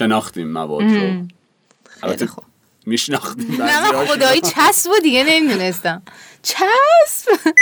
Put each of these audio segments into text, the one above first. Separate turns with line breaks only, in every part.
شناختیم مواد رو. البته
خوب.
میشناختیم
نه من خدایی چسب و دیگه نمی‌دونستم. چسب؟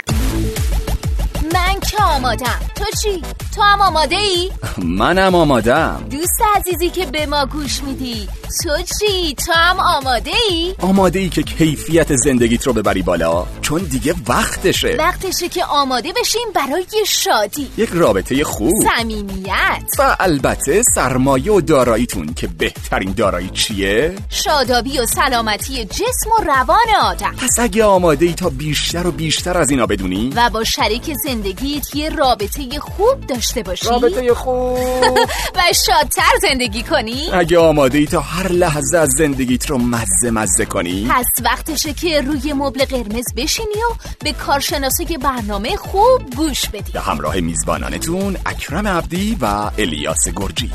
من که آمادم. تو چی؟ تو هم آماده ای؟
منم آمادم
دوست عزیزی که به ما گوش میدی تو چی؟ تو هم آماده ای؟
آماده ای که کیفیت زندگیت رو ببری بالا چون دیگه وقتشه
وقتشه که آماده بشیم برای شادی
یک رابطه خوب
صمیمیت
و البته سرمایه و داراییتون که بهترین دارایی چیه؟
شادابی و سلامتی جسم و روان آدم
پس اگه آماده ای تا بیشتر و بیشتر از اینا بدونی
و با شریک زندگیت یه رابطه خوب داشته باشی؟
رابطه خوب.
و شادتر زندگی کنی؟
اگه آماده ای تا هر لحظه از زندگیت رو مزه مزه کنی.
پس وقتشه که روی مبل قرمز بشینی و به کارشناسای برنامه خوب گوش بدی.
به همراه میزبانانتون اکرم عبدی و الیاس گرجی.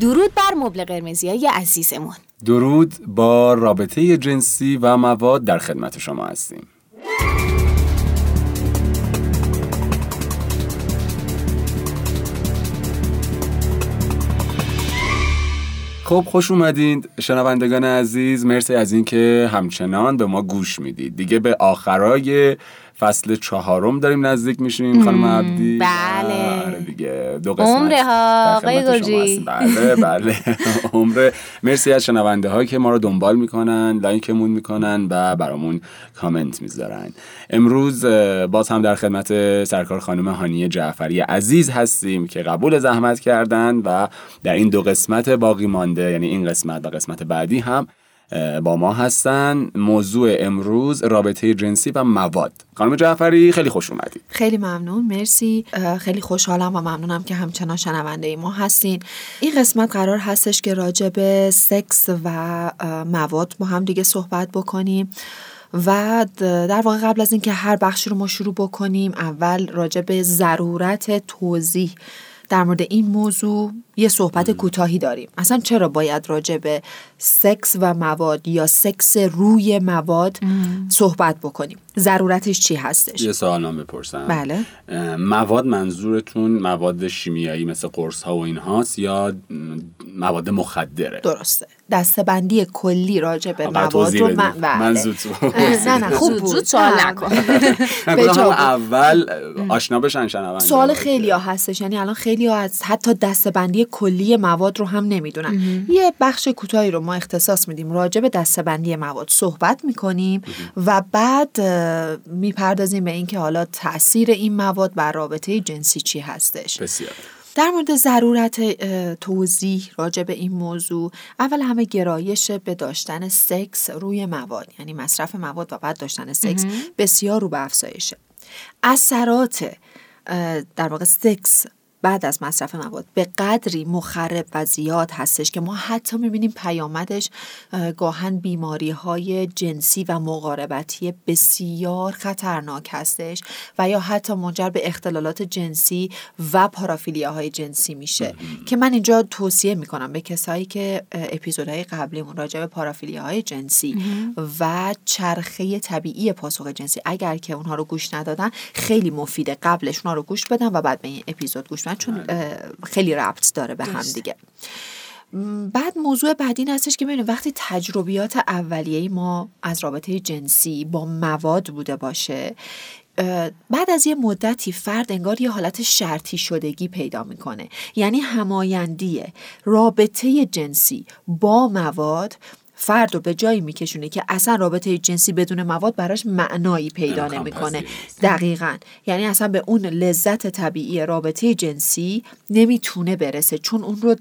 درود بر مبل قرمزی های عزیزمون.
درود با رابطه جنسی و مواد در خدمت شما هستیم. خب خوش اومدین. شنوندگان عزیز مرسی از اینکه همچنان به ما گوش می‌دید. دیگه به آخرای فصل چهارم داریم نزدیک میشیم خانم عبدی
بله.
آره دیگه دو قسمت
عمره ها، آقای.
هستیم. بله بله عمره مرسی از شنونده هایی که ما رو دنبال می‌کنن لایکمون می‌کنن و برامون کامنت می‌ذارن امروز باز هم در خدمت سرکار خانم هانیه جعفری عزیز هستیم که قبول زحمت کردن و در این دو قسمت باقی مانده یعنی این قسمت و قسمت بعدی هم با ما هستن موضوع امروز رابطه جنسی و مواد. خانم جعفری خیلی خوش اومدید
خیلی ممنون مرسی. خیلی خوشحالم و ممنونم که همچنان شنونده ای ما هستین. این قسمت قرار هستش که راجع به سکس و مواد با هم دیگه صحبت بکنیم و در واقع قبل از اینکه هر بخشی رو ما شروع بکنیم اول راجع به ضرورت توضیح در مورد این موضوع یه صحبت کوتاهی داریم. اصلا چرا باید راجع به سکس و مواد یا سکس روی مواد صحبت بکنیم؟ ضرورتش چی هستش؟
یه سوال نام بپرسم
بله.
مواد منظورتون مواد شیمیایی مثل قرص ها و این هاست یا مواد مخدره؟
درسته. دستبندی کلی راجع به مواد رو. من, بله.
من زود
نه نه خوب بود.
زود سوال. نکن.
اول آشنا بشن
سوال خیلی ها هستش. یعنی الان خیلی ها از حتی دستبندی کلی مواد رو هم نمی‌دونن. یه بخش کوتاهی رو ما اختصاص میدیم. راجع به دستبندی مواد صحبت می‌کنیم و بعد می‌پردازیم به اینکه حالا تاثیر این مواد بر رابطه جنسی چی هستش.
بسیار.
در مورد ضرورت توضیح راجع به این موضوع اول همه گرایش به داشتن سکس روی مواد یعنی مصرف مواد و بعد داشتن سکس بسیار رو به افزایشه. اثرات در واقع سکس بعد از مصرف مواد به قدری مخرب و زیاد هستش که ما حتی می‌بینیم پیامدش اه، گاهن بیماری های جنسی و مقاربتی بسیار خطرناک هستش و یا حتی منجر به اختلالات جنسی و پارافیلیا های جنسی میشه. که من اینجا توصیه می‌کنم به کسایی که اپیزودهای قبلیمون راجع به پارافیلیا های جنسی و چرخه طبیعی پاسخ جنسی اگر که اونها رو گوش ندادن خیلی مفیده قبلش اونها رو گوش بدن و بعد به این اپیزود گوش بدن چون اه، خیلی ربط داره به هم دیگه. بعد موضوع بعدی این هستش که ببینید وقتی تجربیات اولیه ما از رابطه جنسی با مواد بوده باشه بعد از یه مدتی فرد انگار یه حالت شرطی شدگی پیدا می‌کنه. یعنی همایندی رابطه جنسی با مواد فرد رو به جایی میکشونه که اصلا رابطه جنسی بدون مواد براش معنایی پیدا نمی‌کنه. دقیقا. یعنی اصلا به اون لذت طبیعی رابطه جنسی نمی‌تونه برسه. چون اون رو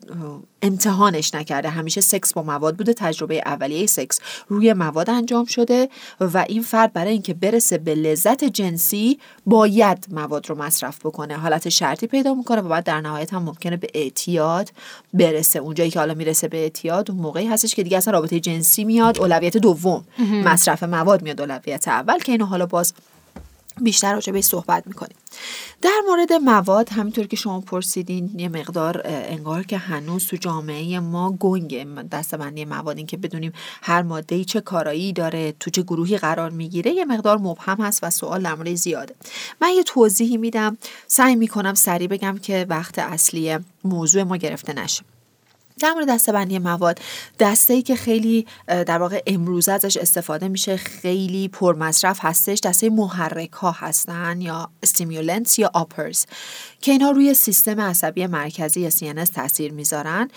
امتحانش نکرده. همیشه سکس با مواد بوده تجربه اولیه سکس روی مواد انجام شده و این فرد برای اینکه برسه به لذت جنسی باید مواد رو مصرف بکنه. حالت شرطی پیدا می‌کنه و بعد در نهایت هم ممکنه به اعتیاد برسه. اونجایی که حالا می‌رسه به اعتیاد اون موقعی هستش که دیگه اصلا رابطه جنسی میاد اولویت دوم مصرف مواد میاد اولویت اول که اینو حالا باز بیشتر راجع بهش صحبت می‌کنیم. در مورد مواد همینطور که شما پرسیدین یه مقدار انگار که هنوز تو جامعه ما گنگه دستبندی مواد این که بدونیم هر ماده چه کارایی داره تو چه گروهی قرار می‌گیره یه مقدار مبهم هست و سوال در زیاده. من یه توضیحی میدم. سعی می‌کنم سریع بگم که وقت اصلی موضوع ما گرفته نشه. در مورد دسته‌بندی مواد دسته ای که خیلی در واقع امروزه ازش استفاده میشه خیلی پرمصرف هستش. دسته محرک ها هستن یا stimulants یا uppers که اینا روی سیستم عصبی مرکزی یا CNS تاثیر می‌ذارن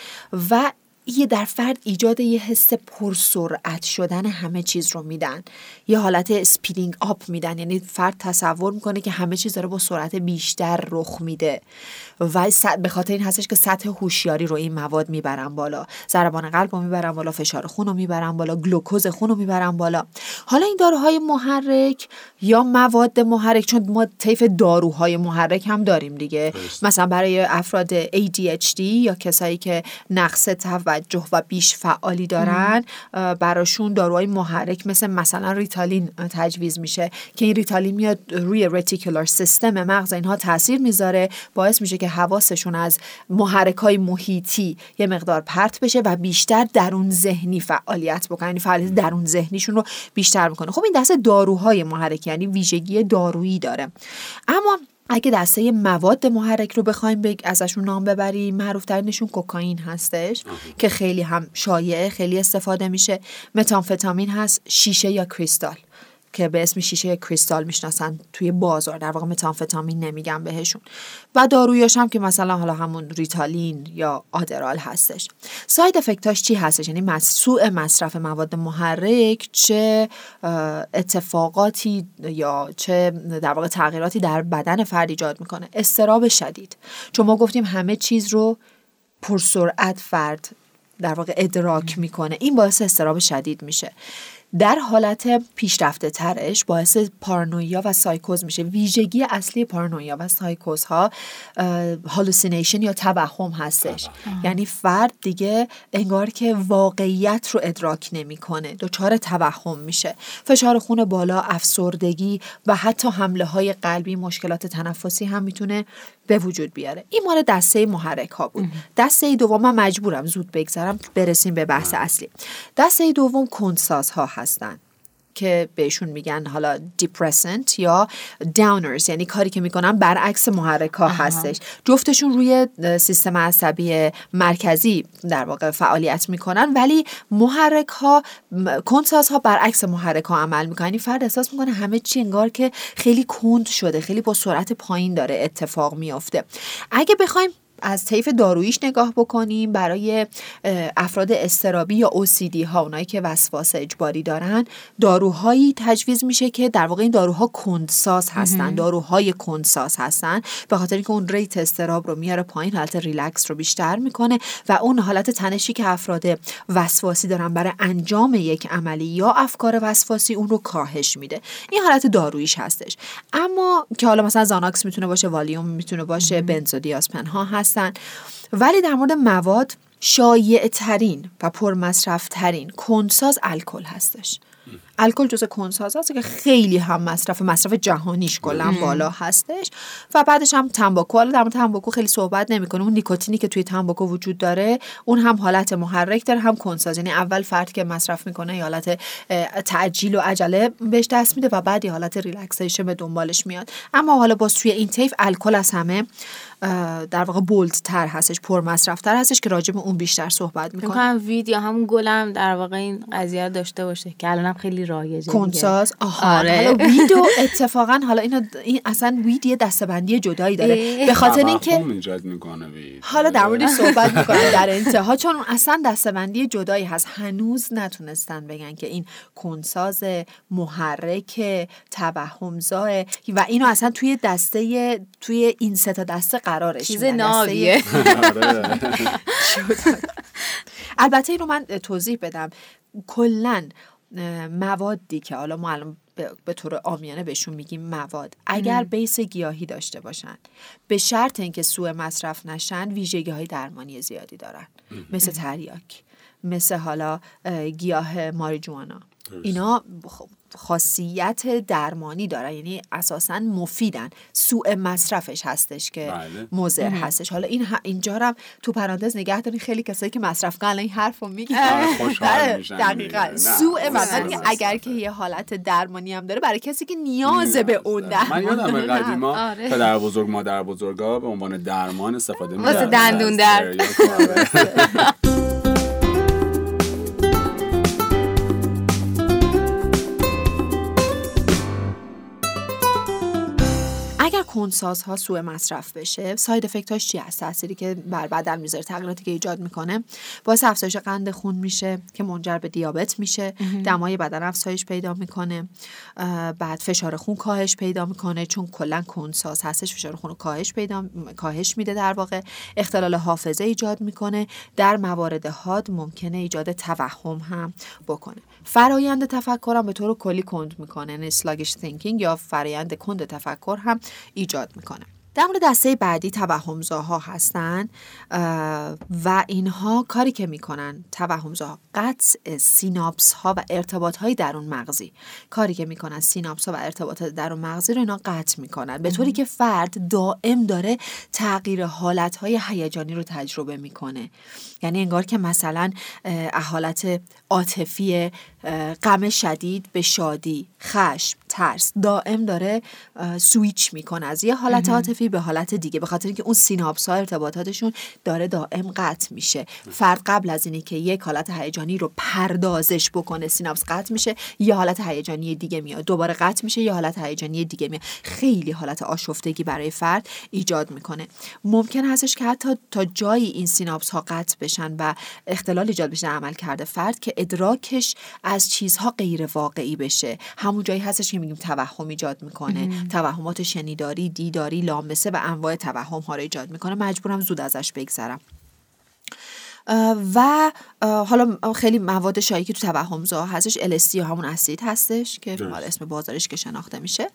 و یه در فرد ایجاد یه حس پرسرعت شدن همه چیز رو میدن. یه حالت سپیدینگ آپ میدن. یعنی فرد تصور می‌کنه که همه چیز داره با سرعت بیشتر رخ میده. و به خاطر این هستش که سطح هوشیاری رو این مواد می‌برن بالا. ضربان قلب رو می‌برن بالا فشار خون رو می‌برن بالا گلوکوز خون رو می‌برن بالا. حالا این داروهای محرک یا مواد محرک چون ما طیف داروهای محرک هم داریم دیگه. مثلا برای افراد ADHD یا کسایی که نقص توجه و بیش فعالی دارن براشون داروهای محرک مثل مثلا ریتالین تجویز میشه که این ریتالین میاد روی رتیکولار سیستم مغز اینها تاثیر می‌ذاره باعث میشه که حواسشون از محرک های محیطی یه مقدار پرت بشه و بیشتر درون ذهنی فعالیت بکنن یعنی فعالیت درون ذهنیشون رو بیشتر می‌کنه. خب این دسته داروهای محرک یعنی ویژگی دارویی داره. اما اگه دسته مواد محرک رو بخوایم بگ ازشون نام ببریم معروف ترینشون کوکائین هستش که خیلی هم شایعه خیلی استفاده میشه. متامفتامین هست شیشه یا کریستال. که به اسم شیشه کریستال می‌شناسن توی بازار در واقع متامفتامین نمیگم بهشون. و دارویاش هم که مثلا حالا همون ریتالین یا آدرال هستش. ساید افکتاش چی هستش؟ یعنی مسوع مصرف مواد محرک چه اتفاقاتی یا چه در واقع تغییراتی در بدن فرد ایجاد می‌کنه؟ استراب شدید. چون ما گفتیم همه چیز رو پرسرعت فرد در واقع ادراک می‌کنه. این باعث اضطراب شدید میشه. در حالت پیشرفته ترش باعث پارانویا و سایکوز میشه. ویژگی اصلی پارانویا و سایکوز ها hallucination یا توهم هستش. یعنی فرد دیگه انگار که واقعیت رو ادراک نمی‌کنه. دچار توهم میشه. فشار خون بالا افسردگی و حتی حمله های قلبی مشکلات تنفسی هم می‌تونه به وجود بیاره. این مال دسته محرک ها بود. دسته دوم من مجبورم زود بگذرم برسیم به بحث اصلی. دسته دوم کنساز ها هستن. که بهشون میگن حالا دیپرسنت یا داونرز یعنی کاری که می‌کنن برعکس محرک ها هستش. جفتشون روی سیستم عصبی مرکزی در واقع فعالیت می‌کنن ولی محرک ها کندساز ها برعکس محرک ها عمل می‌کنن. یعنی فرد احساس می‌کنه همه چی انگار که خیلی کند شده خیلی با سرعت پایین داره اتفاق میافته. اگه بخوایم از طیف داروییش نگاه بکنیم برای افراد اضطرابی یا OCD ها اونایی که وسواس اجباری دارن. داروهایی تجویز میشه که در واقع این داروها کندساز هستن داروهای کندساز هستن. به خاطر اینکه اون rate اضطراب رو میاره پایین حالت ریلکس رو بیشتر می‌کنه و اون حالت تنشی که افراد وسواسی دارن برای انجام یک عملی یا افکار وسواسی اون رو کاهش میده. این حالت داروییش هستش. اما که حالا مثلا زاناکس می‌تونه باشه والیوم می‌تونه باشه بنزودیازپن ها هستن. ولی در مورد مواد شایع ترین و پرمصرف ترین کنساز الکل هستش. الکل جزء کنساز هست که خیلی هم مصرف مصرف جهانیش کلا بالا هستش. و بعدش هم تنباکو. حالا در مورد تنباکو خیلی صحبت نمی‌کنم اون نیکوتینی که توی تنباکو وجود داره اون هم حالت محرک داره هم کندساز. یعنی اول فرد که مصرف می‌کنه یه حالت تعجیل و عجله بهش دست میده و بعد یه حالت relaxation به دنبالش میاد. اما حالا باز توی این طیف الکل از همه در واقع bold تر هستش پر مصرف تر هستش که راجع به اون بیشتر صحبت
می‌کنم weed یا همون گلم در واقع این قضیه رو داشته باشه که الانم خیلی رایجه.
کندساز؟ آها
آره.
حالا ویدو اتفاقا حالا اینو این اصلا وید یه دستبندی جدایی داره. به خاطر اینکه حالا در موردش صحبت می‌کنم در انتها. چون اصلا دستبندی جدایی هست. هنوز نتونستن بگن که این کنساز محرک توهمزا و اینو اصلا توی دسته توی این سه تا دسته قرارش
چیز ناویه
آره.
البته این رو من توضیح بدم. کلا موادی که حالا ما الان به- طور آمیانه بهشون میگیم مواد اگر بیس گیاهی داشته باشن به شرط اینکه سوء مصرف نشن ویژگی های درمانی زیادی دارن. مثل تریاک مثل حالا اه، گیاه ماریجوانا. اینا خ- خاصیت درمانی دارن. یعنی اساسا مفیدن. سوء مصرفش هستش که
بله.
مضر هستش. حالا این ه- اینجا هم تو پرانتز نگه دارین. خیلی کسایی که مصرف کنن این حرف رو میگن
خوشحال میشن.
دقیقا. سوء مصرف. اگر که یه حالت درمانی هم داره برای کسی که نیاز به اون
من
درمان
یادم
داره.
قدیما
آره.
پدر بزرگ مادر بزرگا به عنوان درمان استفاده
واسه
می‌کردن.
دندون
از
درد.
کنسازها سوء مصرف بشه ساید افکتاش چی هست تأثیری که بر بدن می‌ذاره تغییراتی که ایجاد می‌کنه. باعث افزایش قند خون میشه که منجر به دیابت میشه. دمای بدن افزایش پیدا می‌کنه. بعد فشار خون کاهش پیدا می‌کنه چون کلا کنساز هستش فشار خون رو کاهش پیدا کاهش میده در واقع. اختلال حافظه ایجاد می‌کنه. در موارد حاد ممکنه ایجاد توهم هم بکنه. فرایند تفکرم به طور کلی کند می‌کنه. یعنی sluggish thinking یا فرایند کند تفکر هم ایجاد می‌کنه. در مورد دسته بعدی توهمزاها هستن و اینها کاری که می‌کنن توهمزاها قطع سیناپس ها و ارتباط های درون مغزی. کاری که می‌کنن سیناپس ها و ارتباطات درون مغزی رو اینا قطع می‌کنن. به طوری که فرد دائم داره تغییر حالت های هیجانی رو تجربه می‌کنه. یعنی انگار که مثلا اه، حالت عاطفی غم شدید به شادی خشم ترس دائم داره سویچ می‌کنه از یه حالت عاطفی به حالت دیگه به خاطر اینکه اون سیناپس ها ارتباطاتشون داره دائم قطع میشه. فرد قبل از اینی که یک حالت هیجانی رو پردازش بکنه سیناپس قطع میشه یه حالت هیجانی دیگه میاد دوباره قطع میشه یه حالت هیجانی دیگه میاد. خیلی حالت آشفتگی برای فرد ایجاد می‌کنه. ممکن هستش که حتی تا جایی این سیناپس ها قطع بشن و اختلال ایجاد بشه عملکرد فرد که ادراکش از چیزها غیر واقعی بشه. همون جایی هستش که میگیم توهم ایجاد می‌کنه. توهمات شنیداری دیداری لامسه و انواع توهم ها رو ایجاد می‌کنه. مجبورم زود ازش بگذرم. و حالا خیلی مواد شایعی که تو توهمزا هستش LSD یا همون اسید هستش که حالا اسم بازارش که شناخته میشه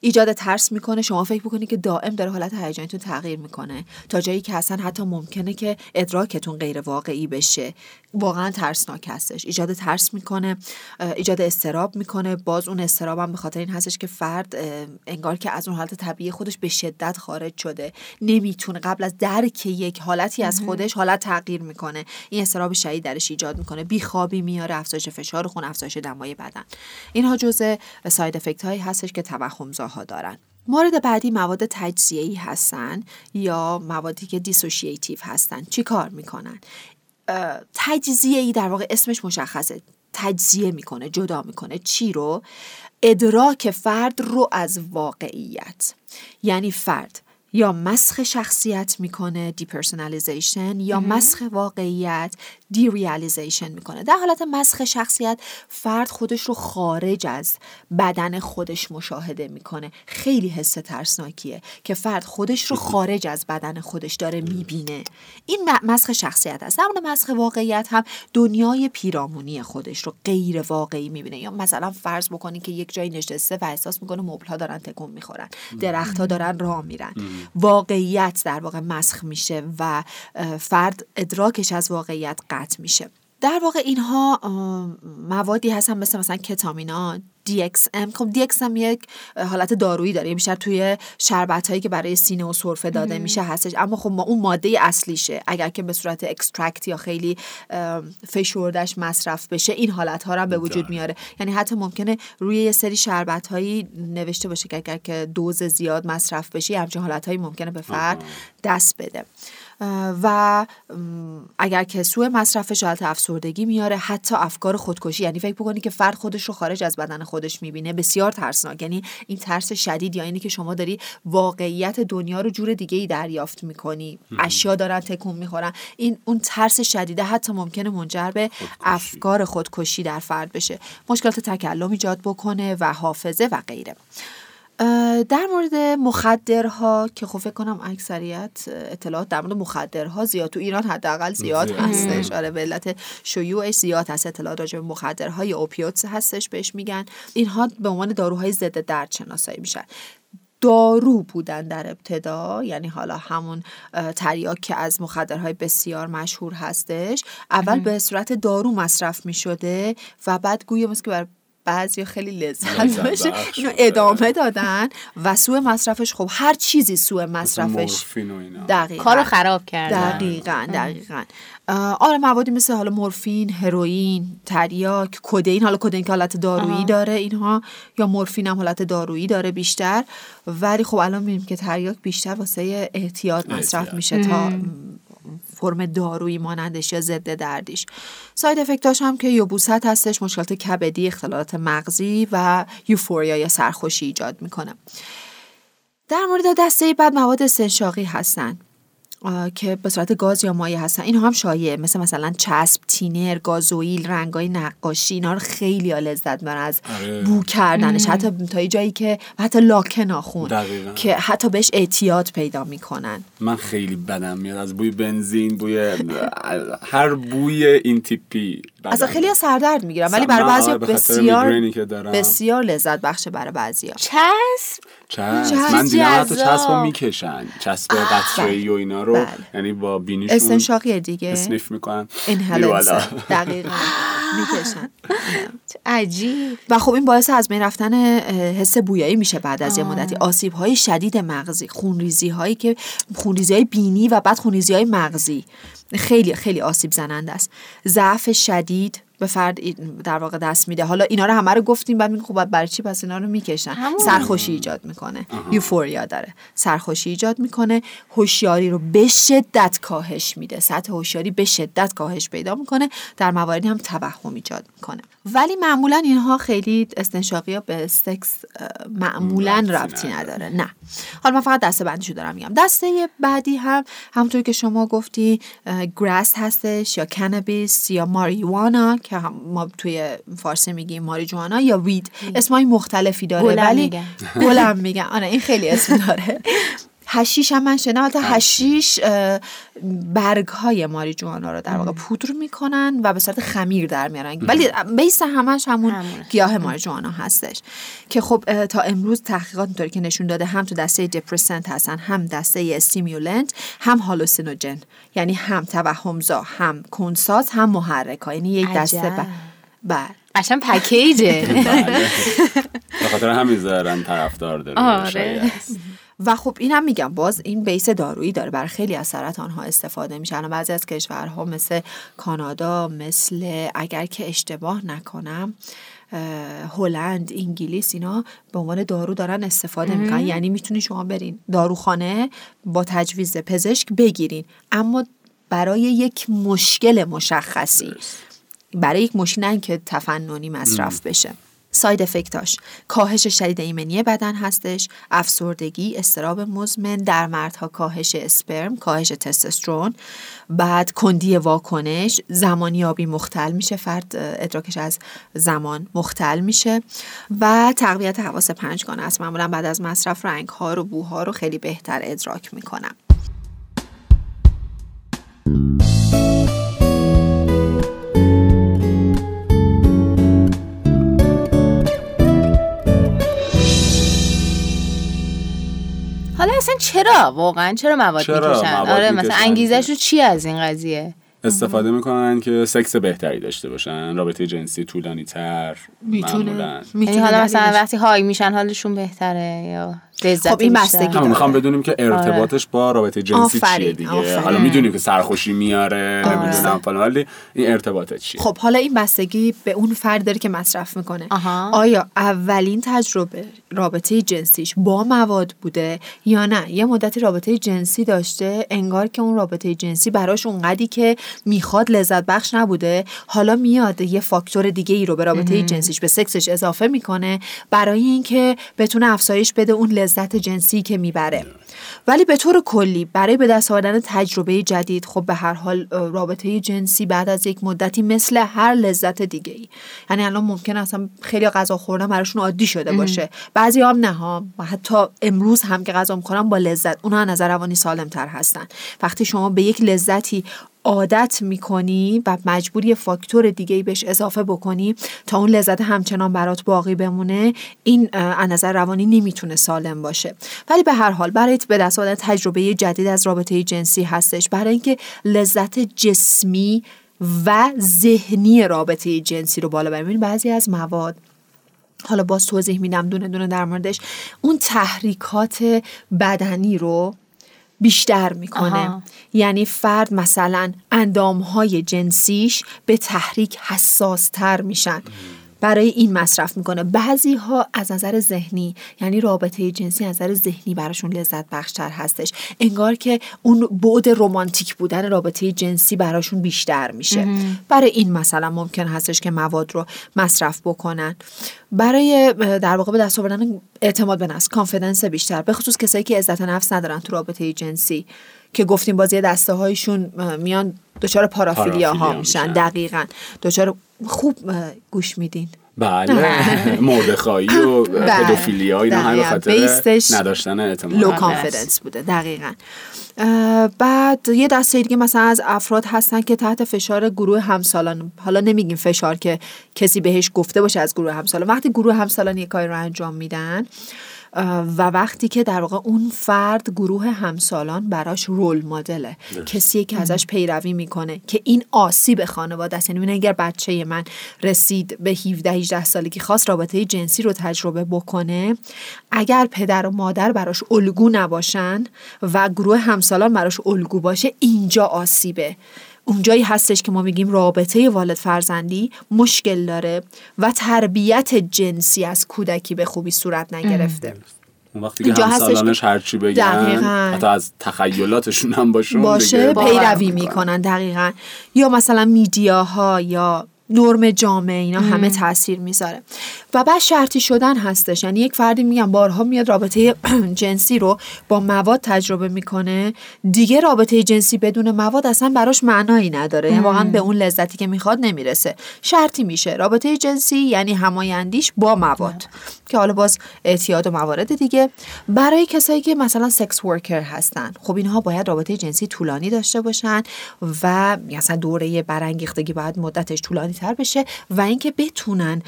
ایجاد ترس می‌کنه. شما فکر بکنید که دائم داره حالت هیجانیتون تغییر می‌کنه. تا جایی که اصلا حتی ممکنه که ادراکتون غیر واقعی بشه. واقعا ترسناک هستش. ایجاد ترس می‌کنه ایجاد استراب می‌کنه. باز اون استراب هم به خاطر این هستش که فرد انگار که از اون حالت طبیعی خودش به شدت خارج شده. نمی‌تونه قبل از درک یک حالتی از خودش حالت تغییر می‌کنه. این استراب شدید درش ایجاد می‌کنه. بیخوابی میاره افزایش فشار خون افزایش دمای بدن. اینها جزء ساید افکت هایی هستش که توهمزاها دارن. مورد بعدی مواد تجزیه‌ای هستن یا موادی که dissociative هستن. چی کار می‌کنن؟ تجزیه ای در واقع اسمش مشخصه. تجزیه می‌کنه جدا می‌کنه. چی رو؟ ادراک فرد رو از واقعیت. یعنی فرد. یا مسخ شخصیت می‌کنه depersonalization یا مسخ واقعیت derealization می‌کنه. در حالت مسخ شخصیت فرد خودش رو خارج از بدن خودش مشاهده می‌کنه. خیلی حس ترسناکیه که فرد خودش رو خارج از بدن خودش داره می‌بینه. این مسخ شخصیت است. مورد مسخ واقعیت هم دنیای پیرامونی خودش رو غیر واقعی می‌بینه. یا مثلا فرض بکنی که یک جایی نشسته و احساس می‌کنه مبل ها دارن تکون می‌خورن. درخت ها دارن راه میرن. واقعیت در واقع مسخ میشه و فرد ادراکش از واقعیت قطع میشه. در واقع اینها موادی هستن مثل مثلا کتامینا DXM خب DXM یک حالت دارویی داره. بیشتر توی شربت هایی که برای سینه و سرفه داده میشه هستش. اما خب ما اون ماده اصلیشه. اگر که به صورت extract یا خیلی فشردش مصرف بشه این حالت ها رو هم به وجود میاره. یعنی حتی ممکنه روی یه سری شربت هایی نوشته باشه که اگر که دوز زیاد مصرف بشه همچین حالت هایی ممکنه به فرد دست بده. و اگر که سوء مصرفش حالت افسردگی میاره حتی افکار خودکشی یعنی فکر بکنی که فرد خودش رو خارج از بدن خودش می‌بینه بسیار ترسناک. یعنی این ترس شدید یا اینی که شما داری واقعیت دنیا رو جور دیگه ای دریافت می‌کنی. اشیا دارن تکون می‌خورن. این اون ترس شدیده حتی ممکنه منجر به افکار خودکشی در فرد بشه. مشکلات تکلم ایجاد بکنه و حافظه و غیره. در مورد مخدرها که خب فکر کنم اکثریت اطلاعات در مورد مخدرها زیاد تو ایران حداقل زیاد. هستش. آره به علت شیوعش زیاد هست. اطلاعات راجع به مخدرها یا اوپیوتس هستش بهش میگن. اینها به عنوان داروهای ضد درد شناسایی میشن. دارو بودن در ابتدا یعنی حالا همون تریاک که از مخدرهای بسیار مشهور هستش اول به صورت دارو مصرف می شده و بعد گویا مثل که بر بعضی خیلی لذت باشه اینو. ادامه دادن و سوء مصرفش خب هر چیزی سوء مصرفش دقیقا.
کارو خراب کردن.
دقیقا دقیقا. آره موادی مثل حالا مورفین، هروئین، تریاک، کدئین حالا کدئین که حالت دارویی داره اینها یا مورفین هم حالت دارویی داره بیشتر. ولی خب الان می‌بینیم که تریاک بیشتر واسه احتیاط مصرف. میشه تا فرم دارویی مانندش یا ضد دردیش. ساید افکتاش هم که یبوست هستش مشکلات کبدی اختلالات مغزی و یوفوریا یا سرخوشی ایجاد می‌کنه. در مورد دسته بعد مواد استنشاقی هستن آه، که به صورت گاز یا مایع هستن. اینها هم شایع مثل مثلا چسب تینر گازوئیل رنگای نقاشی اینا رو خیلی ها لذت می‌برن از
آره.
بو کردنش. حتی تا یه جایی که حتی لاک ناخون
دقیقاً.
که حتی بهش اعتیاد پیدا می‌کنن.
من خیلی بدم میاد. از بوی بنزین بوی هر بوی این تیپی.
اصلا خیلی ها
میاد.
سردرد می‌گیرن ولی برای بعضی
آره،
بسیار. بسیار لذت بخشه برای بعضی
چسب؟
چسب.
چسب.
من دیدم حتی. چسب. رو می‌کشن. چسب قطره و اینا رو
بله.
یعنی با بینیشون
استنشاقی دیگه.
اسنیف می‌کنن.
اینهلنس دقیقا. می‌کشن.
عجیب.
و خب این باعث از بین رفتن حس بویایی میشه بعد از یه مدتی. آسیب های شدید مغزی خونریزی هایی که خونریزی های بینی و بعد خونریزی های مغزی. خیلی خیلی آسیب زننده است. ضعف شدید به فرد در واقع دست میده. حالا اینا رو همه رو گفتیم بعد میگیم خب برای چی پس اینا رو می‌کشن؟
همون.
سرخوشی ایجاد می‌کنه. یوفوریا داره. سرخوشی ایجاد می‌کنه. هوشیاری رو به شدت کاهش میده. سطح هوشیاری به شدت کاهش پیدا می‌کنه. در مواردی هم توهم ایجاد می‌کنه. ولی معمولا اینها خیلی استنشاقی ها به سکس معمولا
ربطی نداره.
نه. حالا من فقط دسته بندیشو دارم میگم. دسته بعدی هم همونطور که شما گفتی گراس هستش یا کنابیس یا ماریوانا که هم ما توی فارسی میگیم ماریجوانا یا وید اسمای مختلفی داره ولی. گلم میگن. آره این خیلی اسم داره. هشیش هم من شنیدم. البته هشیش برگ های ماریجوانا رو در واقع پودر می‌کنن و به صورت خمیر در میارن. ولی base همش همون
همونه.
گیاه ماریجوانا هستش. که خب تا امروز تحقیقات اینطوری که نشون داده هم تو دسته depressant هستن هم دسته stimulant هم hallucinogen یعنی هم توهمزا هم کندساز هم محرک ها یعنی یک دسته
عجب.
ب... بله.
قشنگ پکیجه.
بله. به خاطر همین ظاهرا طرفدار داره.
آره.
و خب اینم میگم باز این base دارویی داره برای خیلی از سرطان ها استفاده میشه الان بعضی از کشورها مثل کانادا مثل اگر که اشتباه نکنم هلند انگلیس اینا به عنوان دارو دارن استفاده می‌کنن. یعنی می‌تونی شما برین داروخانه با تجویز پزشک بگیرین. اما برای یک مشکل مشخصی برای یک مشکل که تفننی مصرف بشه. ساید افکتاش. کاهش شدید ایمنی بدن هستش. افسردگی استراب مزمن در مردها کاهش اسپرم کاهش تستوسترون. بعد کندی واکنش زمانیابی مختل میشه فرد ادراکش از زمان مختل میشه. و تقویت حواس پنجگانه است. معمولا بعد از مصرف رنگ ها رو بوها رو خیلی بهتر ادراک می‌کنم.
حالا اصلا چرا؟ واقعا چرا مواد
چرا
می‌کشن؟
مواد
آره مثلا
می‌کشن؟
انگیزش رو چی از این قضیه؟
استفاده می‌کنن که سکس بهتری داشته باشن رابطه جنسی طولانی تر
می‌تونه
یعنی
می‌تونه
حالا مثلا وقتی های میشن حالشون بهتره یا
خب این؟ بستگی.
می‌خوام بدونیم که ارتباطش با رابطه جنسی چیه دیگه.
آفرین.
حالا می‌دونیم که سرخوشی میاره نمی‌دونم فلان ولی این ارتباطش چیه؟
خب حالا این بستگی به اون فرد داره که مصرف می‌کنه.
آها.
آیا اولین تجربه رابطه جنسیش با مواد بوده یا نه؟ یه مدتی رابطه جنسی داشته انگار که اون رابطه جنسی براش اونقدی که می‌خواد لذت بخش نبوده. حالا میاد یه فاکتور دیگه ای رو به رابطه جنسیش به سکسش اضافه می‌کنه. برای اینکه بتونه افزایش بده اون لذت جنسی که می‌بره. ولی به طور کلی برای به دست آوردن تجربه جدید خب به هر حال رابطه جنسی بعد از یک مدتی مثل هر لذت دیگه ای یعنی الان ممکن اصلا خیلی غذا خوردن براشون عادی شده باشه. بعضی هم نه ها. و حتی امروز هم که غذا می‌خورن با لذت. اونها نظر روانی سالم تر هستن. وقتی شما به یک لذتی عادت می‌کنی و مجبوری فاکتور دیگه ای بهش اضافه بکنی تا اون لذت همچنان برات باقی بمونه این از نظر روانی نمی‌تونه سالم باشه. ولی به هر حال برای به دست آوردن تجربه جدید از رابطه جنسی هستش. برای اینکه لذت جسمی و ذهنی رابطه جنسی رو بالا ببریم بعضی از مواد حالا باز توضیح میدم دونه دونه در موردش اون تحریکات بدنی رو بیشتر می‌کنه
آها.
یعنی فرد مثلا اندامهای جنسیش به تحریک حساستر میشن برای این مصرف می‌کنه. بعضی ها از نظر ذهنی یعنی رابطه جنسی از نظر ذهنی براشون لذت بخشتر هستش. انگار که اون بعد رمانتیک بودن رابطه جنسی براشون بیشتر میشه. برای این مثلا ممکن هستش که مواد رو مصرف بکنن. برای در واقع به دست آوردن اعتماد به نفس confidence بیشتر. به خصوص کسایی که عزت نفس ندارن تو رابطه جنسی. که گفتیم بعضی دسته هاشون میان دچار پارافیلیا ها میشن. دقیقا. دچار خوب گوش میدین.
بله. مرده‌خواهی و پدوفیلی ها اینا همه
دقیقاً.
خاطر نداشتن اعتماد به نفس.
confidence بوده دقیقا. بعد یه دسته دیگه مثلا از افراد هستن که تحت فشار گروه همسالان حالا نمیگیم فشار که کسی بهش گفته باشه از گروه همسالان. وقتی گروه همسالان یه کاری رو انجام میدن و وقتی که در واقع اون فرد گروه همسالان براش رول مدله کسی که ازش پیروی می‌کنه که این آسیب خانواده است یعنی اگر بچه من رسید به 17 18 سالگی خواست رابطه جنسی رو تجربه بکنه اگر پدر و مادر براش الگو نباشن و گروه همسالان براش الگو باشه اینجا آسیبه. اونجایی هستش که ما میگیم رابطه والد فرزندی مشکل داره و تربیت جنسی از کودکی به خوبی صورت نگرفته
اون وقتی که همسالانش هرچی بگن
دقیقاً.
حتی از تخیلاتشون هم باشون
باشه پیروی. می‌کنن دقیقا یا مثلا میدیاها یا نرم جامعه اینا همه تاثیر می‌ذاره. و بعد شرطی شدن هستش. یعنی یک فردی میگم بارها میاد رابطه جنسی رو با مواد تجربه می‌کنه. دیگه رابطه جنسی بدون مواد اصلا براش معنایی نداره. یعنی واقعا به اون لذتی که می‌خواد نمی‌رسه. شرطی میشه. رابطه جنسی یعنی همایندیش با مواد. که حالا باز اعتیاد و موارد دیگه. برای کسایی که مثلا سکس ورکر هستن. خب اینها باید رابطه جنسی طولانی داشته باشن و مثلا دوره برانگیختگی باید مدتش طولانی تر بشه و اینکه بتونن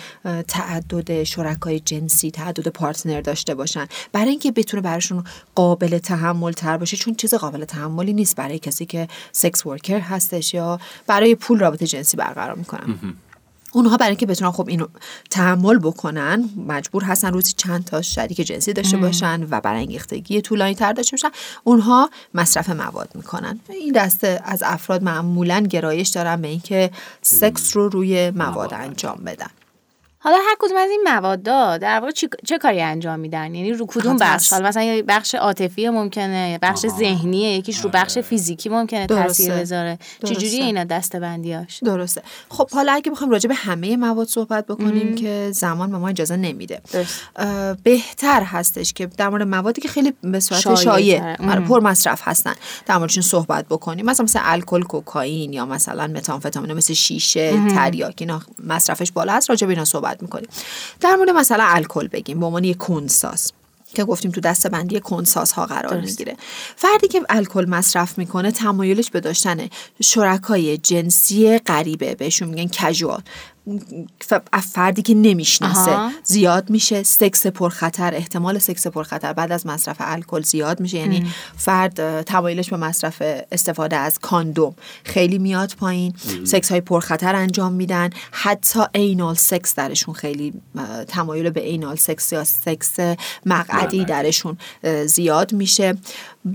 تعدد شرکای جنسی تعدد پارتنر داشته باشن. برای اینکه بتونه براشون قابل تحمل تر باشه چون چیز قابل تحملی نیست برای کسی که سکس ورکر هستش یا برای پول رابطه جنسی برقرار می‌کنن. اونها برای اینکه بتونن خب اینو تحمل بکنن مجبور هستن روزی چند تا شریک جنسی داشته باشن و برانگیختگی طولانی تر داشته باشن. اونها مصرف مواد می‌کنن. این دسته از افراد معمولا گرایش دارن به اینکه سکس رو روی مواد. انجام بدن.
حالا هر کدوم از این مواد در واقع چی- چه کاری انجام میدن؟ یعنی رو کدوم بخش؟
است.
حالا مثلا یه بخش عاطفی ممکنه بخش ذهنیه یکیش رو بخش فیزیکی ممکنه تاثیر. بذاره. چجوری اینا دستبندیاش؟
درسته. خب حالا اگه بخوایم راجع به همه مواد صحبت بکنیم که زمان به ما اجازه نمیده. بهتر هستش که در مورد موادی که خیلی به صورت
شایع.
آره،. پر مصرف هستن در موردشون صحبت بکنیم. مثلا مثل الکل کوکائین یا مثلا متامفتامین مثل شیشه تریاک اینا مصرفش بالا هست راجع به اینا صحبت می‌کنیم. در مورد مثلا الکل بگیم به عنوان یک کنساز که گفتیم تو دسته بندی کنساز ها قرار
درست.
می‌گیره. فردی که الکل مصرف می‌کنه تمایلش به داشتن شرکای جنسی غریبه بهشون میگن کژوال فردی که نمی‌شناسه
آها.
زیاد میشه. سکس پرخطر احتمال سکس پرخطر بعد از مصرف الکل زیاد میشه. یعنی فرد تمایلش به مصرف استفاده از کاندوم خیلی میاد پایین. سکس های پرخطر انجام میدن. حتی اینال سکس درشون خیلی تمایل به اینال سکس یا سکس مقعدی درشون زیاد میشه.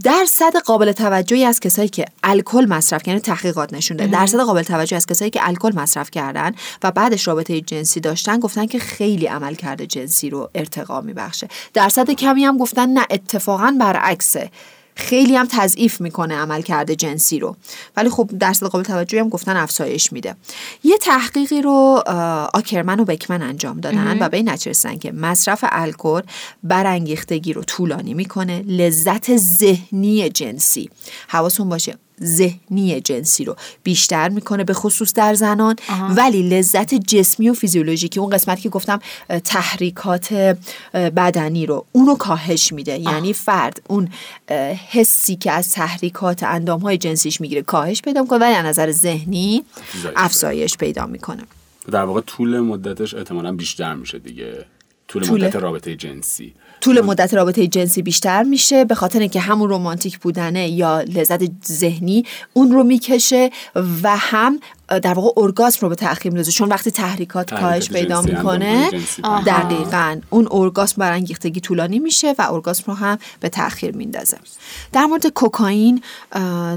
درصد قابل توجهی از کسایی که الکل مصرف یعنی تحقیقات نشونده درصد قابل توجهی از کسایی که الکل مصرف کردن و بعدش رابطه جنسی داشتن گفتن که خیلی عمل کرده جنسی رو ارتقا میبخشه. درصد کمی هم گفتن نه اتفاقا برعکسه. خیلی هم تضعیف می‌کنه عمل کرده جنسی رو. ولی خب درصد قابل توجهی هم گفتن افزایش میده. یه تحقیقی رو آکرمن و بکمن انجام دادن و به این نتیجه رسیدن که مصرف الکل برانگیختگی رو طولانی می‌کنه. لذت ذهنی جنسی. حواستون باشه. ذهنی جنسی رو بیشتر می‌کنه به خصوص در زنان ولی لذت جسمی و فیزیولوژیکی اون قسمتی که گفتم تحریکات بدنی رو اونو کاهش میده. یعنی فرد اون حسی که از تحریکات اندام های جنسیش می‌گیره کاهش پیدا می‌کنه ولی از نظر ذهنی
افزایش
افزایش پیدا می‌کنه.
در واقع طول مدتش احتمالا بیشتر میشه دیگه. طول
طول-
مدت رابطه جنسی.
طول مدت رابطه جنسی بیشتر میشه. به خاطر اینکه همون رومانتیک بودنه یا لذت ذهنی اون رو می‌کشه و هم در واقع ارگاسم رو به تاخیر میندازه چون وقتی تحریکات کاهش پیدا می‌کنه.
آها.
دقیقا اون ارگاسم برانگیختگی طولانی میشه و ارگاسم رو هم به تاخیر میندازه در مورد کوکائین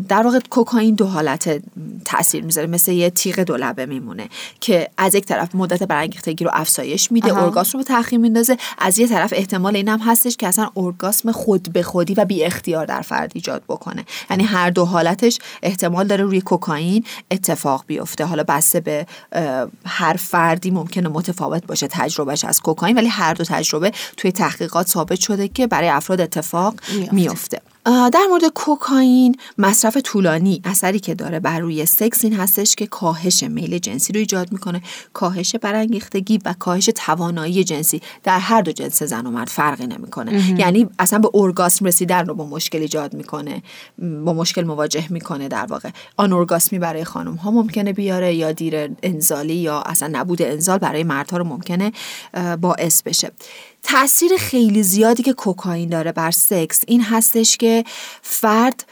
در واقع کوکائین دو حالت تاثیر می‌ذاره مثل یه تیغ دو لبه میمونه که از یک طرف مدت برانگیختگی رو افزایش میده. ارگاسم رو به تاخیر میندازه از یه طرف احتمال این هم هستش که اصلا ارگاسم خود به خودی و بی اختیار در فرد ایجاد بکنه یعنی هر دو حالتش احتمال داره روی کوکائین اتفاق بیفته حالا بسته به هر فردی ممکنه متفاوت باشه تجربهش از کوکائین ولی هر دو تجربه توی تحقیقات ثابت شده که برای افراد اتفاق
میفته.
میفته در مورد کوکائین مصرف طولانی اثری که داره بر روی سکس این هستش که کاهش میل جنسی رو ایجاد می‌کنه کاهش برانگیختگی و کاهش توانایی جنسی. در هر دو جنس زن و مرد فرقی نمی‌کنه. یعنی اصلا به ارگاسم رسیدن رو با مشکل ایجاد می‌کنه با مشکل مواجه می‌کنه در واقع. آن ارگاسمی برای خانم ها ممکنه بیاره یا دیر انزالی یا اصلا نبود انزال برای مردها رو ممکنه باعث بشه. تاثیر خیلی زیادی که کوکائین داره بر سکس این هستش که فرد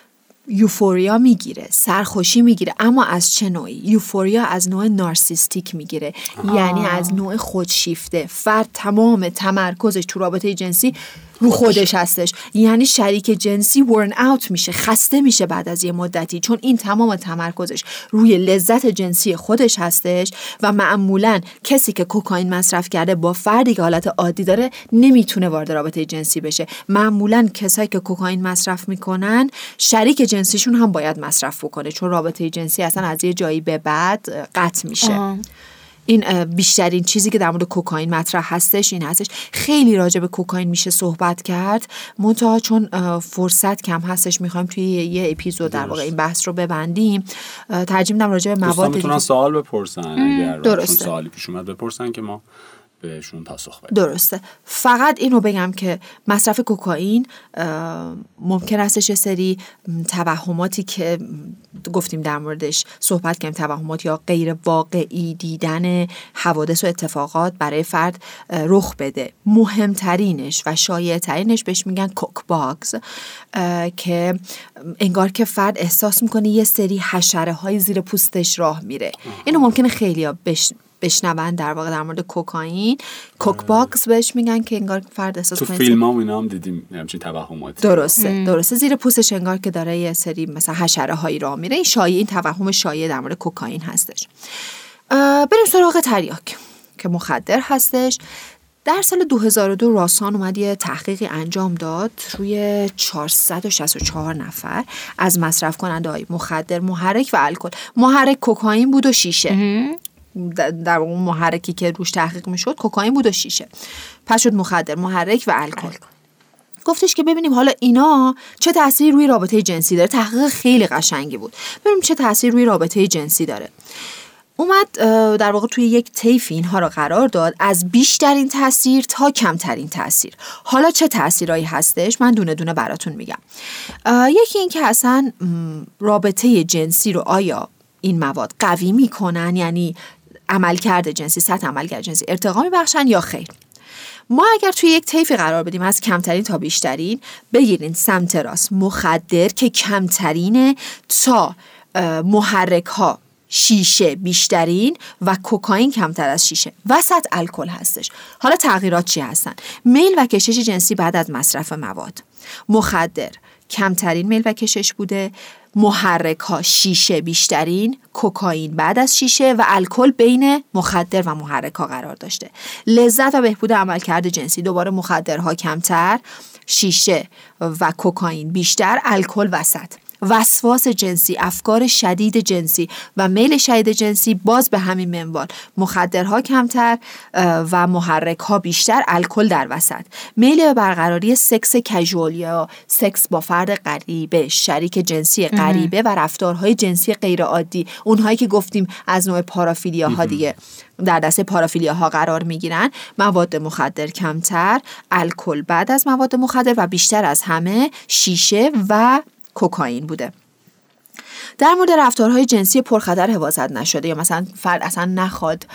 یوفوریا می‌گیره سرخوشی می‌گیره اما از چه نوعی؟ یوفوریا از نوع نارسیستیک می‌گیره یعنی از نوع خودشیفته فرد تمام تمرکزش تو رابطه جنسی رو خودش هستش. یعنی شریک جنسی ورن اوت میشه خسته میشه بعد از یه مدتی چون این تمام تمرکزش روی لذت جنسی خودش هستش و معمولا کسی که کوکائین مصرف کرده با فردی که حالت عادی داره نمی‌تونه وارد رابطه جنسی بشه. معمولا کسایی که کوکائین مصرف می‌کنن شریک جنسیشون هم باید مصرف بکنه چون رابطه جنسی اصلا از یه جایی به بعد قطع میشه. این بیشترین چیزی که در مورد کوکائین مطرح هستش این هستش. خیلی راجع به کوکائین میشه صحبت کرد. منتها چون فرصت کم هستش می‌خوایم توی یه اپیزود در واقع این بحث رو ببندیم. ترجیح میدم راجع به
دوستان
مواد
می‌تونن
دیگه-
سوال بپرسن اگر
درسته.
سوالی پیش اومد بپرسن که ما بهشون پاسخ بدیم.
درسته. فقط اینو بگم که مصرف کوکائین ممکن استش یه سری توهماتی که گفتیم در موردش صحبت کردیم توهمات یا غیر واقعی دیدن حوادث و اتفاقات برای فرد رخ بده. مهمترینش و شایع ترینش بهش میگن coke bugs که انگار که فرد احساس می‌کنه یه سری حشره های زیر پوستش راه میره. اینو ممکنه خیلی بشنون در واقع در مورد کوکائین. coke bugs بهش میگن که انگار فرد احساس
تو فیلم ها اینا هم دیدیم همچین توهماتی.
درسته درسته. زیر پوستش انگار که داره یه سری مثلا حشره هایی راه میره. این شایع این توهم شایع در مورد کوکائین هستش. بریم سراغ تریاک که مخدر هستش. در سال 2002 راسان اومد یه تحقیقی انجام داد روی 464 نفر از مصرف کننده های مخدر محرک و الکل. محرک کوکائین بود و شیشه. در- اون محرکی که روش تحقیق می‌شد کوکائین بود و شیشه. پس شد مخدر محرک و الکل. گفتش که ببینیم حالا اینا چه تاثیری روی رابطه جنسی داره. تحقیق خیلی قشنگی بود. ببینیم چه تاثیری روی رابطه جنسی داره. اومد در واقع توی یک طیف اینها رو قرار داد از بیشترین تاثیر تا کمترین تاثیر حالا چه تاثیرایی هستش؟ من دونه دونه براتون میگم. یکی این که اصلا رابطه جنسی رو آیا این مواد قوی می‌کنن؟ یعنی عملکرد جنسی سطح عملکرد جنسی ارتقا میبخشن یا خیر؟ ما اگر توی یک طیفی قرار بدیم از کمترین تا بیشترین بگیرین سمت راست. مخدر که کمترینه تا محرک ها شیشه بیشترین و کوکائین کمتر از شیشه. وسط الکل هستش. حالا تغییرات چی هستن؟ میل و کشش جنسی بعد از مصرف مواد. مخدر کمترین میل و کشش بوده. محرک ها شیشه بیشترین کوکائین بعد از شیشه و الکل بین مخدر و محرک ها قرار داشته. لذت و بهبود عملکرد جنسی دوباره مخدرها کمتر شیشه و کوکائین بیشتر الکل وسط. وسواس جنسی افکار شدید جنسی و میل شدید جنسی باز به همین منوال. مخدرها کمتر و محرک ها بیشتر الکل در وسط. میل به برقراری سکس کژوال یا سکس با فرد غریبه شریک جنسی غریبه و رفتارهای جنسی غیر عادی اونهایی که گفتیم از نوع پارافیلیا ها دیگه در دسته پارافیلیا ها قرار می گیرن مواد مخدر کمتر الکل بعد از مواد مخدر و بیشتر از همه شیشه و کوکائین بوده. در مورد رفتارهای جنسی پرخطر حفاظت نشده یا مثلا فرد اصلا نخواد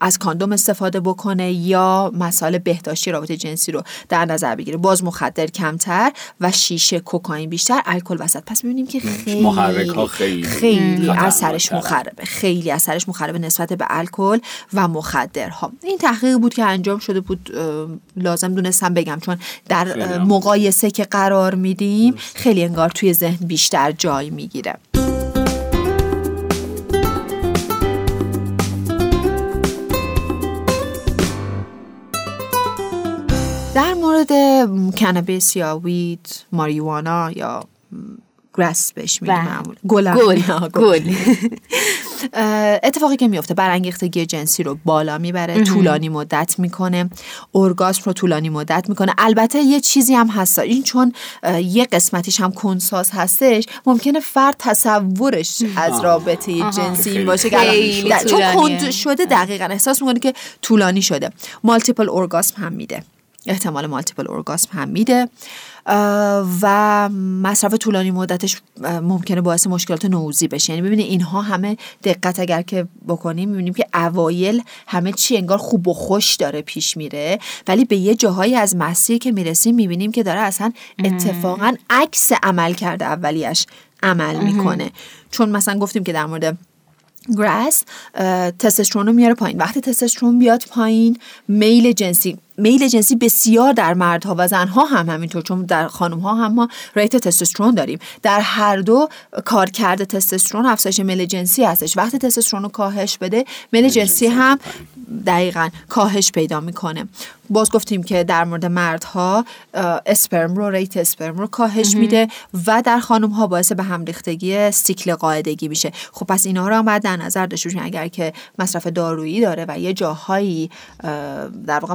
از کاندوم استفاده بکنه یا مسائل بهداشتی رابطه جنسی رو در نظر بگیره. باز مخدر کمتر و شیشه کوکائین بیشتر. الکل وسط. پس می‌بینیم که خیلی
محرک خیلی
خیلی اثرش. مخربه. خیلی اثرش مخربه نسبت به الکل و مخدرها. این تحقیق بود که انجام شده بود. لازم دونستم بگم چون در. مقایسه که قرار میدیم خیلی انگار توی ذهن بیشتر جای می‌گیره. مورد م، کنابیس یا وید ماریوانا یا گرس بهش میگیم
بله.
معمول گل.
گل.
اتفاقی که میفته برانگیختگی جنسی رو بالا می‌بره طولانی مدت می‌کنه ارگاسم رو طولانی مدت می‌کنه. البته یه چیزی هم هست این چون یه قسمتیش هم کنساز هستش ممکنه فرد تصورش از رابطه جنسی این باشه که چون. کند شده دقیقا احساس می‌کنه که طولانی شده. مالتیپل ارگاسم هم میده. احتمال مالتیپل ارگاسم هم میده. و مصرف طولانی مدتش ممکنه باعث مشکلات نوزی بشه. یعنی ببینید اینها همه دقت اگر که بکنیم می‌بینیم که اوایل همه چی انگار خوب و خوش داره پیش میره. ولی به یه جاهایی از مسیر که می‌رسیم می‌بینیم که داره اصلا اتفاقا عکس عمل کرده اولیش عمل می‌کنه. چون مثلا گفتیم که در مورد گراس اه، تستوسترون رو میاره پایین. وقتی تستوسترون بیاد پایین میل جنسی میل جنسی بسیار در مردها و زنها هم همینطور چون در خانم ها هم ما rate تستوسترون داریم. در هر دو کارکرد تستوسترون افزایش میل جنسی هستش. وقتی تستوسترون رو کاهش بده میل جنسی هم دقیقا کاهش پیدا می‌کنه. باز گفتیم که در مورد مردها اسپرم رو rate اسپرم رو کاهش میده و در خانم ها باعث به هم ریختگی سیکل قاعدگی میشه. خب پس اینا رو هم باید در نظر داشته باشیم. اگر که مصرف دارویی داره و یه جاهایی اه، در واقع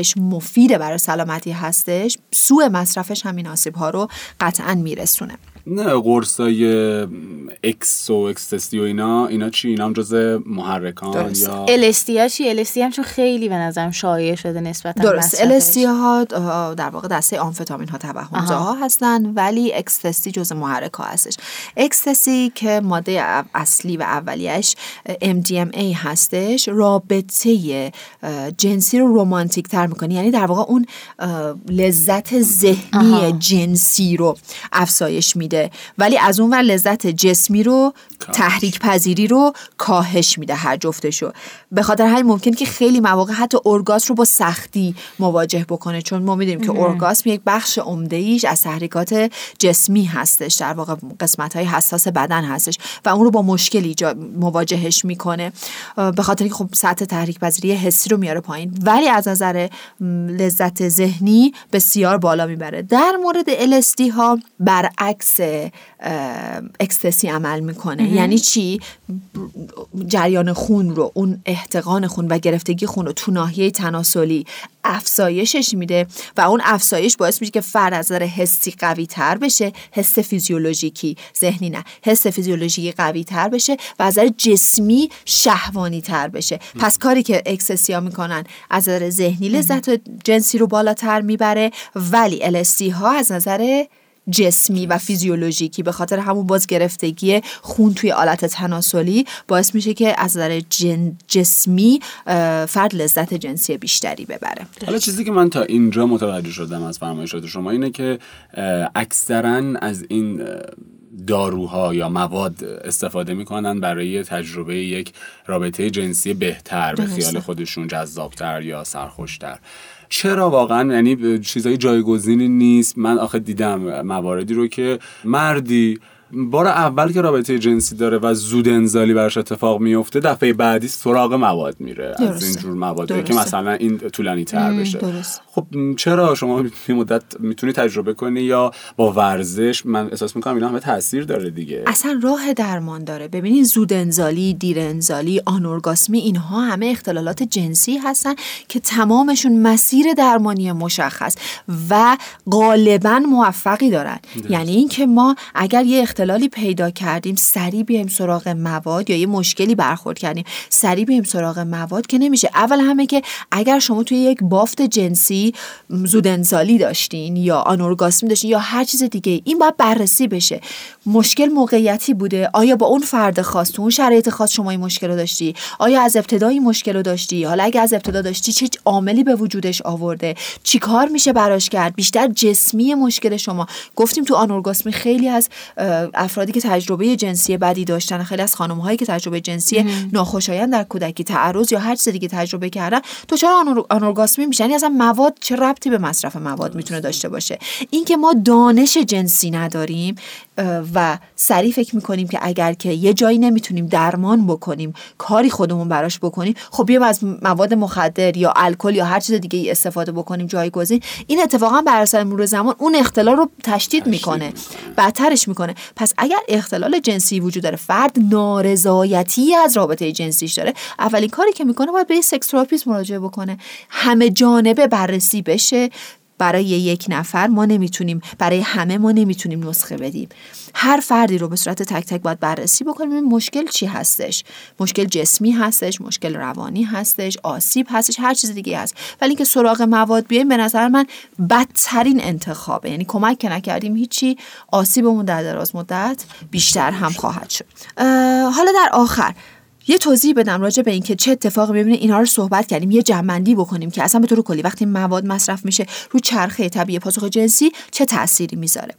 مصرفش مفیده برای سلامتی هستش سوء مصرفش همین آسیب ها رو قطعا میرسونه.
نه قرصای اکس و ecstasy و اینا اینا چی؟ اینا هم جز محرکان
درسته.
یا
LSD ها چی؟ LSD هم چون خیلی به نظرم شایع شده نسبت
درست. LSD ها در واقع دسته آمفتامین ها توهمزا ها هستن ولی ecstasy جز محرک ها هستش. ecstasy که ماده اصلی و اولیش MDMA هستش رابطه جنسی رو رومانتیک تر می‌کنه. یعنی در واقع اون لذت ذهنی جنسی رو افزایش میده. ولی از اون ور لذت جسمی رو. تحریک پذیری رو کاهش میده هر جفتشو. به خاطر همین ممکن که خیلی مواقع حتی ارگاسم رو با سختی مواجه بکنه. چون ما می‌دونیم که ارگاسم یک بخش عمده ایش از تحریکات جسمی هستش. در واقع قسمت های حساس بدن هستش و اون رو با مشکلی جا مواجهش می‌کنه. به خاطر اینکه خب سطح تحریک پذیری حسی رو میاره پایین. ولی از نظر لذت ذهنی بسیار بالا می‌بره. در مورد LSD ها برعکس اکستسی عمل می‌کنه. یعنی چی؟ جریان خون رو اون احتقان خون و گرفتگی خون رو تو ناحیه تناسلی افزایشش میده و اون افزایش باعث میشه که فرد از نظر حسی قوی تر بشه حس فیزیولوژیکی ذهنی نه حس فیزیولوژیکی قوی تر بشه و از نظر جسمی شهوانی تر بشه پس کاری که اکسسیا می‌کنن از نظر ذهنی لذت جنسی رو بالاتر می‌بره ولی LSD ها از نظر جسمی و فیزیولوژیکی به خاطر همون باز گرفتگی خون توی آلت تناسلی باعث میشه که از نظر جن جسمی فرد لذت جنسی بیشتری ببره
حالا چیزی که من تا اینجا متوجه شدم از فرمایشات شما اینه که اکثرا از این داروها یا مواد استفاده می‌کنن برای تجربه یک رابطه جنسی بهتر به. خیال خودشون جذابتر یا سرخوشتر چرا واقعا؟ یعنی چیزای جایگزینی نیست. من آخه دیدم مواردی رو که مردی بار اول که رابطه جنسی داره و زود انزالی براش اتفاق میفته دفعه بعدی سراغ مواد میره. از
درسته.
اینجور مواد که
درسته.
مثلا این طولانی تر بشه.
درست.
خب چرا شما یه مدت می‌تونی تجربه کنی یا با ورزش؟ من احساس می‌کنم اینا همه تاثیر داره دیگه.
اصلا راه درمان داره. ببینید زود انزالی دیر انزالی آنورگاسمی اینها همه اختلالات جنسی هستن که تمامشون مسیر درمانی مشخص و غالبا موفقی دارن. یعنی اینکه ما اگر یه اختلالی پیدا کردیم سریع بیایم سراغ مواد یا یه مشکلی برخورد کردیم. سریع بیایم سراغ مواد که نمیشه. اول همه که اگر شما توی یک بافت جنسی زود انزالی داشتین یا آنورگاسمی داشتین یا هر چیز دیگه این باید بررسی بشه. مشکل موقعیتی بوده. آیا با اون فرد خاص تو اون شرایط خاص شما این مشکل رو داشتی؟ آیا از ابتدایی مشکل رو داشتی؟ حالا اگه از ابتدا داشتی چه عاملی به وجودش آورده؟ چی کار میشه براش کرد؟ بیشتر جسمی مشکل شما. گفتیم تو آنورگاسمی خیلی از افرادی که تجربه جنسی بدی داشتن خیلی از خانم هایی که تجربه جنسی ناخوشایند در کودکی تعرض یا هر چیز دیگه تجربه کردن تو چرا آنورگاسمی میشن. یعنی اصلا مواد چه ربطی به مصرف مواد می‌تونه داشته باشه؟ اینکه ما دانش جنسی نداریم و سریع فکر می‌کنیم که اگر که یه جایی نمی‌تونیم درمان بکنیم کاری خودمون براش بکنیم خب بیایم از مواد مخدر یا الکل یا هر چیز دیگه ای استفاده بکنیم جایگزین. این اتفاقا بر اثر مرور زمان اون اختلال رو تشدید می‌کنه. بدترش می‌کنه. پس اگر اختلال جنسی وجود داره فرد نارضایتی از رابطه جنسیش داره اولین کاری که می‌کنه باید به sex therapist مراجعه بکنه. همه جانبه بررسی بشه. برای یک نفر ما نمی‌تونیم برای همه ما نمی‌تونیم نسخه بدیم. هر فردی رو به صورت تک تک باید بررسی بکنیم مشکل چی هستش. مشکل جسمی هستش مشکل روانی هستش آسیب هستش هر چیز دیگه هست. ولی اینکه سراغ مواد بیایم به نظر من بدترین انتخابه. یعنی کمک که نکردیم هیچی آسیبمون در دراز مدت بیشتر هم خواهد شد. حالا در آخر یه توضیح بدم راجع به اینکه چه اتفاقی می‌بینه اینا رو صحبت کردیم یه جمعندی بکنیم که اصلا به طور کلی وقتی مواد مصرف میشه رو چرخه طبیعی پاسخ جنسی چه تأثیری می‌ذاره.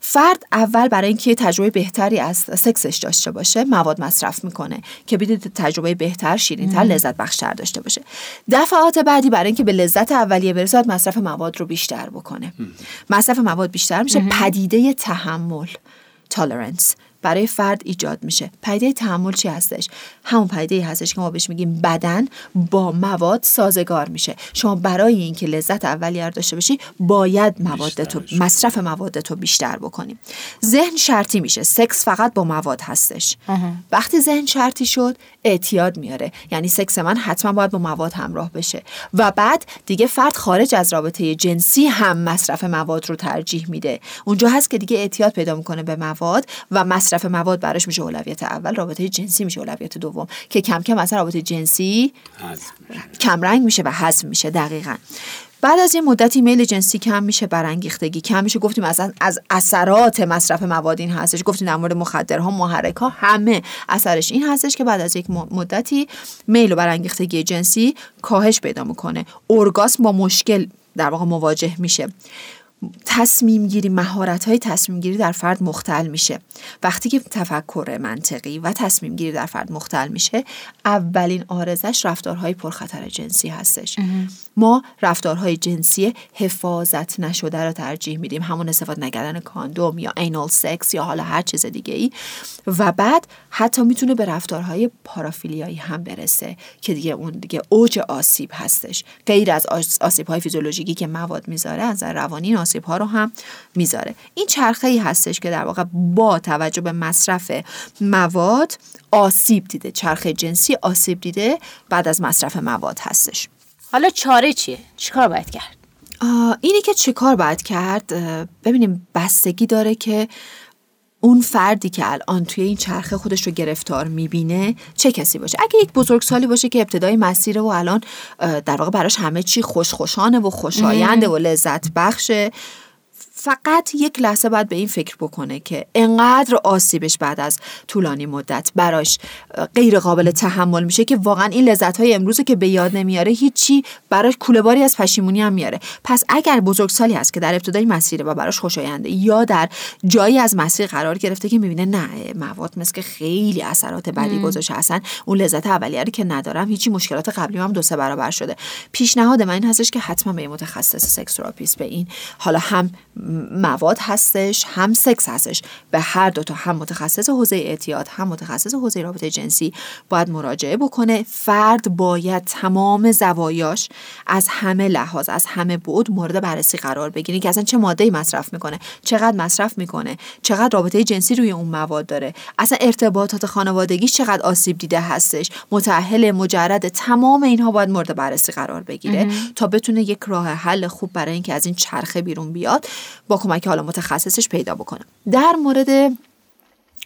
فرد اول برای اینکه تجربه بهتری از سکسش داشته باشه مواد مصرف می‌کنه که بدون تجربه بهتر شیرینتر لذت بخشتر داشته باشه. دفعات بعدی برای اینکه به لذت اولیه برسد مصرف مواد رو بیشتر بکنه. مصرف مواد بیشتر میشه. پدیده تحمل تالرنس برای فرد ایجاد میشه. پدیده تحمل چی هستش؟ همون پدیده هستش که ما بهش میگیم بدن با مواد سازگار میشه. شما برای اینکه لذت اولیه داشته باشی باید مواد تو مصرف مواد تو بیشتر بکنیم ذهن شرطی میشه. سکس فقط با مواد هستش. وقتی ذهن شرطی شد اعتیاد میاره. یعنی سکس من حتما باید با مواد همراه بشه. و بعد دیگه فرد خارج از رابطه جنسی هم مصرف مواد رو ترجیح میده. اونجا هست که دیگه اعتیاد پیدا می‌کنه به مواد و مصرف مواد براش میشه اولویت اول رابطه جنسی میشه اولویت دوم. که کم کم اصلا رابطه جنسی کمرنگ میشه و حذف میشه دقیقا. بعد از یه مدتی میل جنسی کم میشه برانگیختگی کم میشه. گفتیم اصلا از اثرات مصرف مواد این هستش. گفتیم در مورد مخدرها محرک ها همه اثرش این هستش که بعد از یک مدتی میل و برانگیختگی جنسی کاهش پیدا می‌کنه. ارگاسم با مشکل در واقع مواجه میشه. تصمیم گیری مهارت های تصمیم گیری در فرد مختل میشه. وقتی که تفکر منطقی و تصمیم گیری در فرد مختل میشه اولین آرزش رفتارهای پرخطر جنسی هستش. ما رفتارهای جنسی حفاظت نشده رو ترجیح میدیم. همون استفاده نکردن کاندوم یا اینال سکس یا حالا هر چیز دیگه ای و بعد حتی می‌تونه به رفتارهای پارافیلیایی هم برسه که دیگه اون دیگه اوج آسیب هستش. غیر از آسیب های فیزیولوژیکی که مواد می‌ذاره از روانی آسیب ها رو هم می‌ذاره. این چرخه ای هستش که در واقع با توجه به مصرف مواد آسیب دیده چرخه جنسی آسیب دیده بعد از مصرف مواد هستش.
حالا چاره چیه؟ چیکار باید کرد؟
اینی که چیکار باید کرد؟ ببینیم بستگی داره که اون فردی که الان توی این چرخه خودش رو گرفتار می‌بینه چه کسی باشه؟ اگه یک بزرگسالی باشه که ابتدای مسیره و الان در واقع براش همه چی خوشخوشانه و خوشاینده و لذت بخشه فقط یک لحظه باید به این فکر بکنه که انقدر آسیبش بعد از طولانی مدت براش غیر قابل تحمل میشه که واقعا این لذت های امروز که به یاد نمیاره هیچی براش کوله باری از پشیمونی هم میاره. پس اگر بزرگسالی هست که در ابتدای مسیر و براش خوشاینده یا در جایی از مسیر قرار گرفته که می‌بینه نه مواد مثل که خیلی اثرات بدی گذاشته هستن اون لذت اولیه که ندارم هیچی مشکلات قبلی هم دو سه برابر شده. پیشنهاد من این هستش که حتما به متخصص سکس به این حالا هم مواد هستش هم سکس هستش. به هر دو تا هم متخصص حوزه اعتیاد هم متخصص حوزه رابطه جنسی باید مراجعه بکنه. فرد باید تمام زوایاش از همه لحاظ از همه بود مورد بررسی قرار بگیره که اصلا چه ماده مصرف می‌کنه چقدر مصرف می‌کنه چقدر رابطه جنسی روی اون مواد داره اصلا ارتباطات خانوادگیش چقدر آسیب دیده هستش. متأهل مجرد تمام اینها باید مورد بررسی قرار بگیره تا بتونه یک راه حل خوب برای اینکه از این چرخه بیرون بیاد. با کمک حالا متخصصش پیدا بکنم. در مورد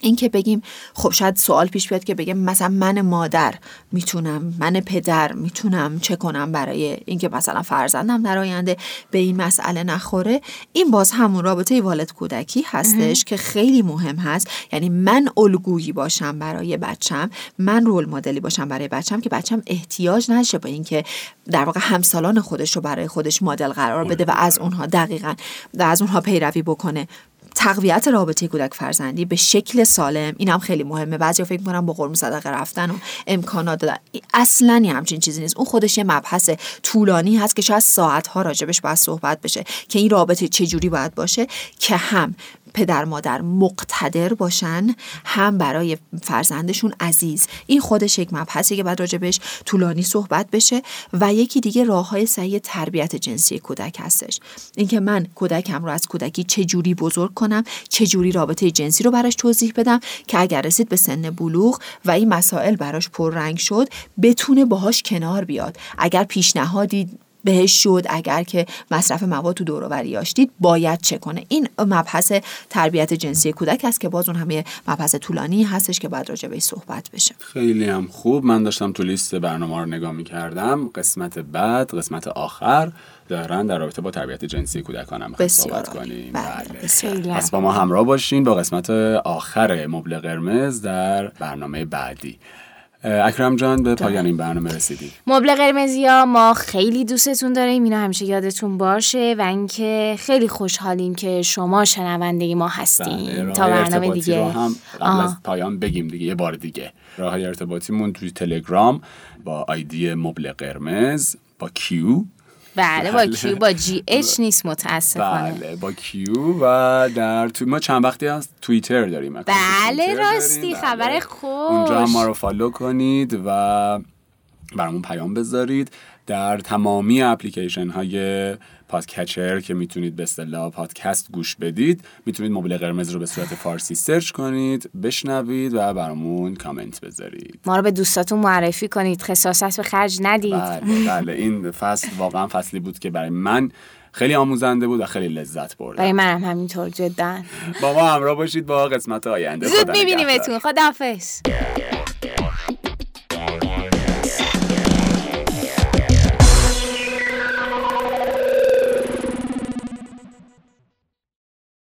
این که بگیم خب شاید سوال پیش بیاد که بگیم مثلا من مادر می‌تونم من پدر می‌تونم چه کنم برای اینکه مثلا فرزندم در آینده به این مسئله نخوره. این باز همون رابطه والد کودکی هستش که خیلی مهم هست. یعنی من الگویی باشم برای بچم من رول مدلی باشم برای بچم که بچم احتیاج نشه به اینکه در واقع همسالان خودش رو برای خودش مدل قرار بده و از اونها دقیقا و از اونها پیروی بکنه. تقویت رابطه کودک فرزندی به شکل سالم این هم خیلی مهمه. بعضی فکر می‌کنن با قرم صدقه رفتن و امکانات دادن. اصلا یه همچین چیزی نیست. اون خودش یه مبحث طولانی هست که شاید ساعت ها راجبش باید صحبت بشه که این رابطه چجوری باید باشه. که هم پدر مادر مقتدر باشن هم برای فرزندشون عزیز. این خودش یک مبحثی که بعد راجبش طولانی صحبت بشه و یکی دیگه راه های صحیح تربیت جنسی کودک هستش. اینکه من کودکم رو از کودکی چه جوری بزرگ کنم چه جوری رابطه جنسی رو براش توضیح بدم که اگر رسید به سن بلوغ و این مسائل براش پررنگ شد بتونه باهاش کنار بیاد. اگر پیشنهادی بهش شد اگر که مصرف مواد تو دوروریاش دید باید چه کنه؟ این مبحث تربیت جنسی کودک است که باز اون همه مبحث طولانی هستش که بعد راجع بهش صحبت بشه.
خیلی هم خوب. من داشتم تو لیست برنامه رو نگاه می‌کردم. قسمت بعد قسمت آخر دارن در رابطه با تربیت جنسی کودکان هم می‌خوایم
بسیار
صحبت. کنیم.
بله،
بله. پس با ما همراه باشین با قسمت آخر مبل قرمز در برنامه بعدی. اکرم جان به پایان این برنامه رسیدی
مبل قرمزی ها ما خیلی دوستتون داریم. اینا همیشه یادتون باشه. و اینکه خیلی خوشحالیم که شما شنونده ما هستین.
بله،
تا برنامه دیگه.
رو هم قبل. از پایان بگیم دیگه یه بار دیگه. راه ارتباطیمون توی تلگرام با آیدی مبل قرمز با کیو
بله با
بله.
Q با GH نیست متاسفانه
بله با Q و در تو ما چند وقتی از توییتر داریم
بله،. راستی، خبر خوش.
اونجا هم ما رو follow کنید و برامون پیام بذارید در تمامی اپلیکیشن های podcatcher که می‌تونید به اصطلاح پادکست گوش بدید. می‌تونید مبل قرمز رو به صورت فارسی search کنید بشنوید و برامون کامنت بذارید.
ما رو به دوستاتون معرفی کنید. خساست به خرج ندید.
بله بله. این فصل واقعا فصلی بود که برای من خیلی آموزنده بود و خیلی لذت بردم
برای منم همینطور جدا.
با ما همراه باشید با قسمت آینده.
زود. میبینیمتون. خداحافظ.